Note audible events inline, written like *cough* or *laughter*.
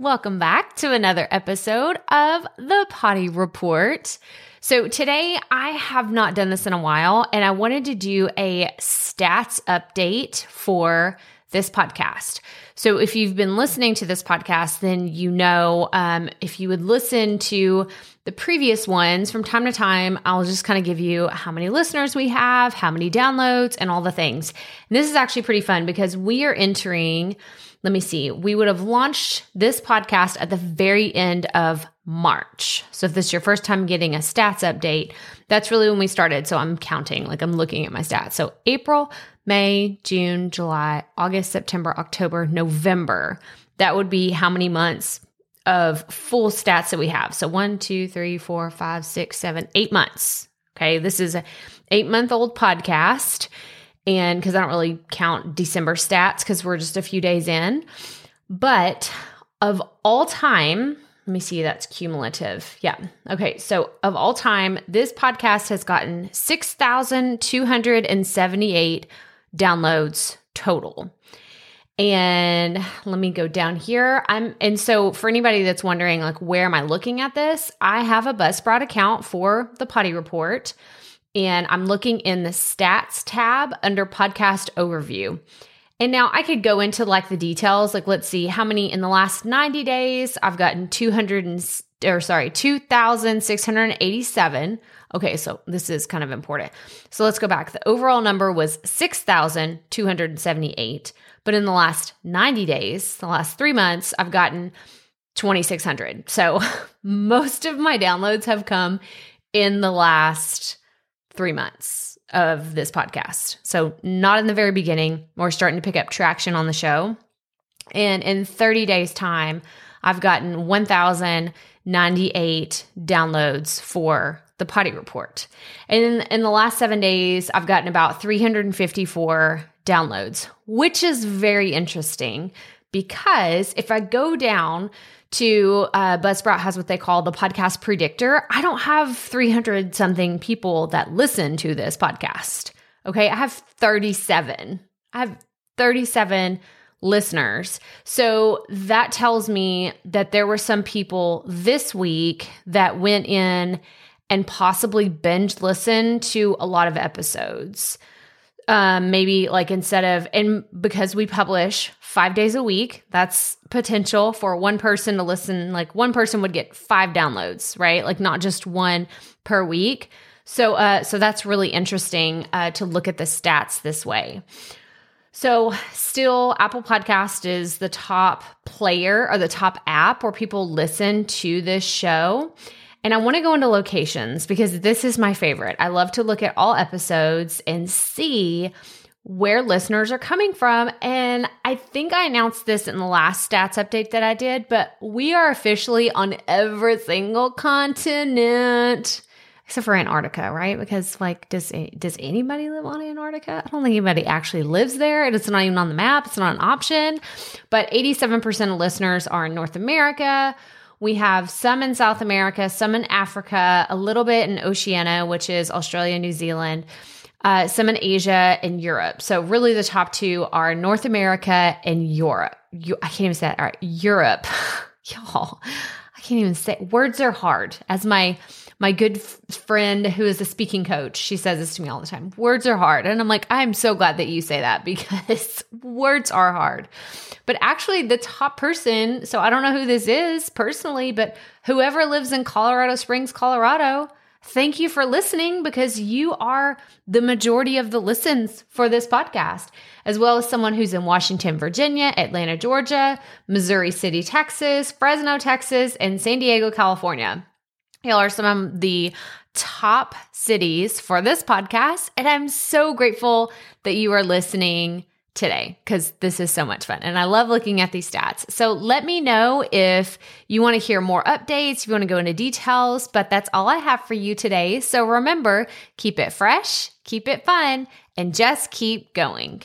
Welcome back to another episode of the Poddy Report. So, today I have not done this in a while, and I wanted to do a stats update for this podcast. So, if you've been listening to this podcast, then you know um, if you would listen to the previous ones from time to time, I'll just kind of give you how many listeners we have, how many downloads, and all the things. And this is actually pretty fun because we are entering let me see, we would have launched this podcast at the very end of March. So if this is your first time getting a stats update, that's really when we started. So I'm counting, like I'm looking at my stats. So April, May, June, July, August, September, October, November. That would be how many months of full stats that we have. So one, two, three, four, five, six, seven, eight months. Okay. This is a eight month old podcast and because I don't really count December stats because we're just a few days in. But of all time, let me see, that's cumulative. Yeah. Okay. So of all time, this podcast has gotten 6,278 downloads total. And let me go down here. I'm and so for anybody that's wondering like where am I looking at this? I have a Buzzsprout account for the Poddy Report and I'm looking in the stats tab under podcast overview. And now I could go into like the details, like let's see how many in the last 90 days I've gotten 200 and, or sorry, 2,687. Okay, so this is kind of important. So let's go back. The overall number was 6,278, but in the last 90 days, the last 3 months, I've gotten 2600. So *laughs* most of my downloads have come in the last three months of this podcast. So, not in the very beginning. We're starting to pick up traction on the show. And in 30 days' time, I've gotten 1,098 downloads for the poddy report. And in, in the last seven days, I've gotten about 354 downloads, which is very interesting because if I go down to uh, Buzzsprout has what they call the podcast predictor. I don't have 300 something people that listen to this podcast. Okay. I have 37. I have 37 listeners. So that tells me that there were some people this week that went in and possibly binge listened to a lot of episodes um, maybe like instead of, and because we publish five days a week, that's potential for one person to listen. Like one person would get five downloads, right? Like not just one per week. So, uh, so that's really interesting uh, to look at the stats this way. So, still, Apple Podcast is the top player or the top app where people listen to this show. And I want to go into locations because this is my favorite. I love to look at all episodes and see where listeners are coming from. And I think I announced this in the last stats update that I did, but we are officially on every single continent except for Antarctica, right? Because like, does does anybody live on Antarctica? I don't think anybody actually lives there. and It's not even on the map. It's not an option. But eighty seven percent of listeners are in North America. We have some in South America, some in Africa, a little bit in Oceania, which is Australia, New Zealand, uh, some in Asia and Europe. So, really, the top two are North America and Europe. You, I can't even say that. All right, Europe. *laughs* Y'all, can't even say words are hard. As my my good friend who is a speaking coach, she says this to me all the time. Words are hard. And I'm like, I'm so glad that you say that *laughs* because words are hard. But actually, the top person, so I don't know who this is personally, but whoever lives in Colorado Springs, Colorado, thank you for listening because you are the majority of the listens for this podcast, as well as someone who's in Washington, Virginia, Atlanta, Georgia, Missouri City, Texas, Fresno, Texas, and San Diego, California. Y'all are some of the top cities for this podcast. And I'm so grateful that you are listening today because this is so much fun. And I love looking at these stats. So let me know if you want to hear more updates, if you want to go into details, but that's all I have for you today. So remember, keep it fresh, keep it fun, and just keep going.